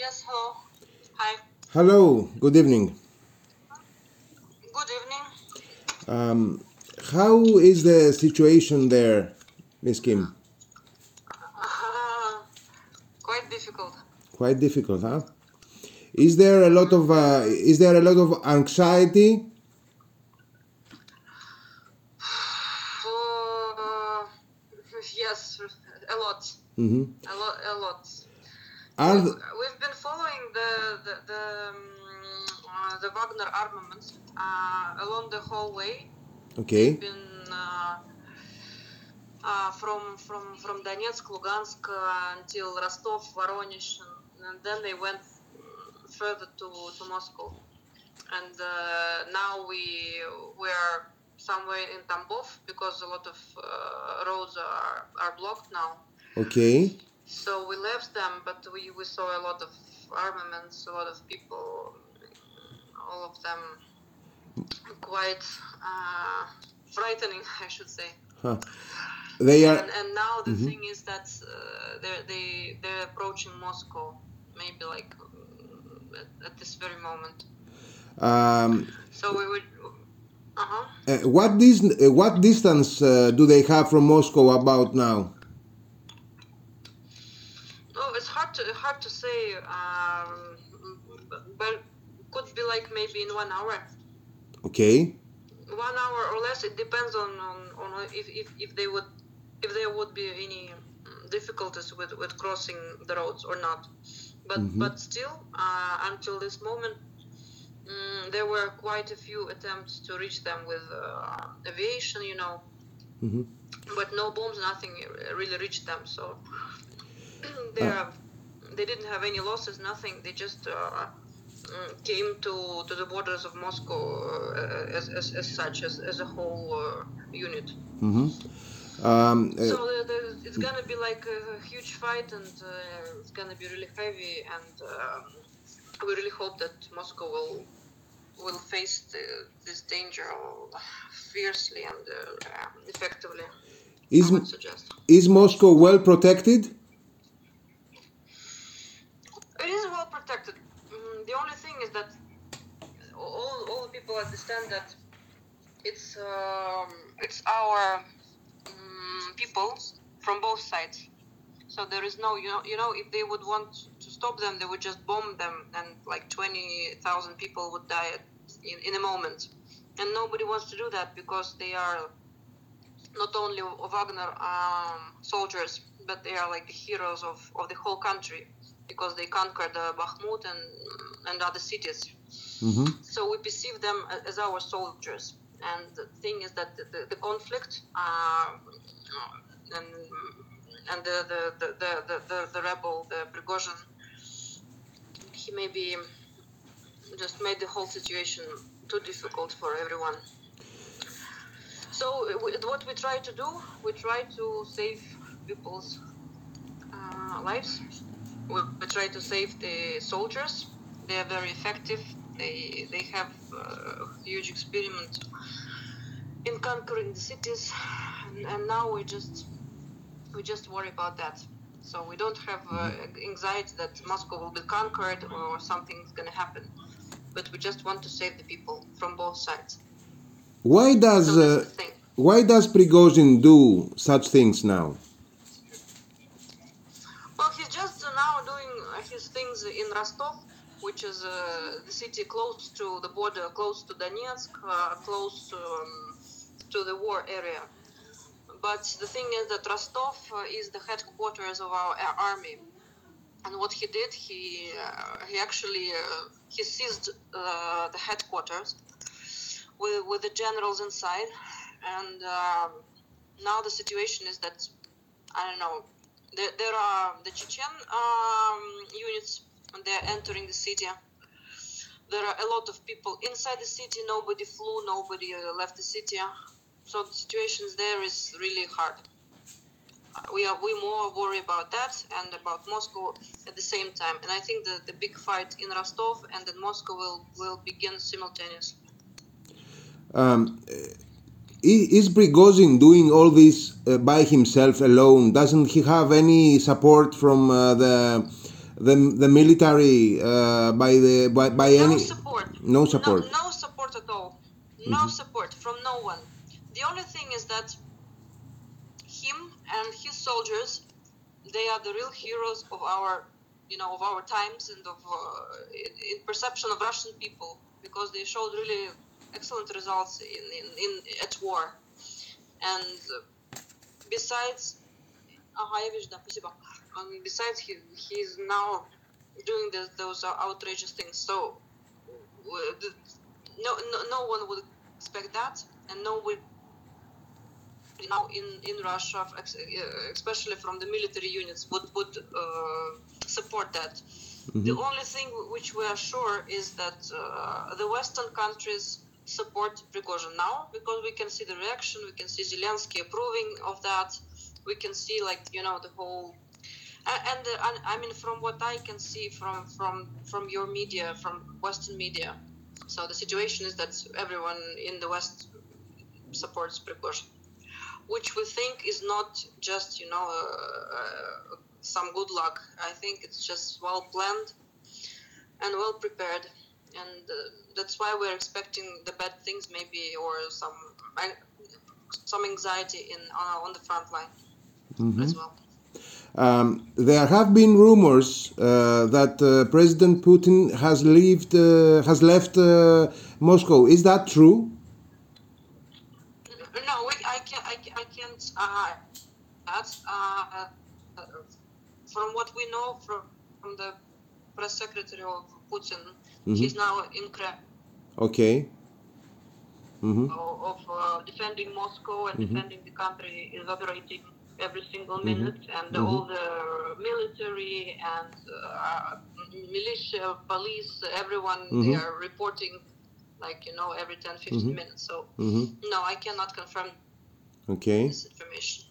Yes, hello. Hi. Hello, good evening. Good evening. Um, how is the situation there, Miss Kim? Uh, quite difficult. Quite difficult, huh? Is there a lot of uh, is there a lot of anxiety? Uh, yes, a lot. hmm A lot. A lot. Are We've, we've been following the the the, um, uh, the Wagner armaments uh, along the whole way. okay? Been uh, uh, from from from Donetsk, Lugansk uh, until Rostov, Voronezh, and, and then they went further to, to Moscow. And uh, now we we are somewhere in Tambov because a lot of uh, roads are, are blocked now. Okay. So we left them, but we, we saw a lot of armaments, a lot of people, all of them quite uh, frightening, I should say. Huh. They are And, and now the thing is that uh, they're, they, they're approaching Moscow, maybe like at, at this very moment. um, So we would. Uh-huh. uh, what dis- uh, what distance uh, do they have from Moscow about now? Oh, it's hard to say, um, but could be like maybe in one hour. Okay. one hour or less it depends on, on, on if, if, if they would if there would be any difficulties with, with crossing the roads or not but but still uh, until this moment mm, there were quite a few attempts to reach them with uh, aviation you know Mhm. but no bombs nothing really reached them so they are they didn't have any losses nothing they just uh, mm, came to, to the borders of Moscow uh, as, as, as such, as, as a whole uh, unit. hmm Um, uh, So the, the, it's gonna be like a, huge fight, and uh, it's gonna be really heavy. And um, we really hope that Moscow will will face the, this danger fiercely and uh, effectively. is I would suggest. is Moscow well protected? It is well protected. Mm, the only thing is that all, all the people understand that it's um, it's our um, people from both sides. So there is no, you know, you know, if they would want to stop them, they would just bomb them, and like twenty thousand people would die in, in a moment. And nobody wants to do that because they are not only Wagner um, soldiers, but they are like the heroes of, of the whole country because they conquered uh, Bakhmut and, and other cities. Hmm So we perceive them as our soldiers. And the thing is that the, the, the conflict uh, and, and the, the, the, the, the, the, the rebel, the Prigozhin, he maybe just made the whole situation too difficult for everyone. So what we try to do, we try to save people's uh, lives. We, we try to save the soldiers. They are very effective. They they have uh, huge experience in conquering the cities, and, and now we just we just worry about that. So we don't have uh, anxiety that Moscow will be conquered or something's going to happen, but we just want to save the people from both sides. Why does So uh, why does Prigozhin do such things now? Well, he's just uh, now doing uh, his things in Rostov, which is uh, the city close to the border, close to Donetsk, uh, close to, um, to the war area. But the thing is that Rostov uh, is the headquarters of our army. And what he did, he uh, he actually uh, he seized uh, the headquarters with with the generals inside, and um, now the situation is that I don't know there, there are the Chechen um, units, and they're entering the city. There are a lot of people inside the city. Nobody flew. Nobody uh, left the city. So the situations there is really hard. Uh, We are we more worry about that and about Moscow at the same time. And I think that the big fight in Rostov and in Moscow will, will begin simultaneously. Um, is Prigozhin doing all this uh, by himself alone? Doesn't he have any support from uh, the the the military uh, by the by, by no any support. no support. No, no support at all. No support from no one. The only thing is that him and his soldiers, they are the real heroes of our, you know, of our times and of uh, in, in perception of Russian people because they showed really excellent results in in, in at war. And uh, besides, ага, я вижу, да, спасибо. um, besides, he he's now doing this, those outrageous things. So the- no, no, no one would expect that, and no one now in in Russia, uh, especially from the military units, would would uh, support that. The only thing which we are sure is that uh, the Western countries support Prigozhin now because we can see the reaction, we can see Zelensky approving of that, we can see like you know the whole and uh, I mean from what I can see from from from your media, from Western media. So the situation is that everyone in the West supports Prigozhin, which we think is not just you know uh, uh, some good luck. I think it's just well planned and well prepared, and uh, that's why we're expecting the bad things maybe or some some anxiety in uh, on the front line as well. Um, there have been rumors uh, that uh, President Putin has left uh, has left uh, Moscow. Is that true? No, I can't. I, I can't. Uh, that's uh, uh, from what we know from from the press secretary of Putin. He's now in Kremlin Okay. hmm of of, uh, defending Moscow and defending the country is operating every single minute, and all the military and uh, militia, police, everyone they are reporting like you know every 10 15 minutes. So hmm no i cannot confirm Okay. this information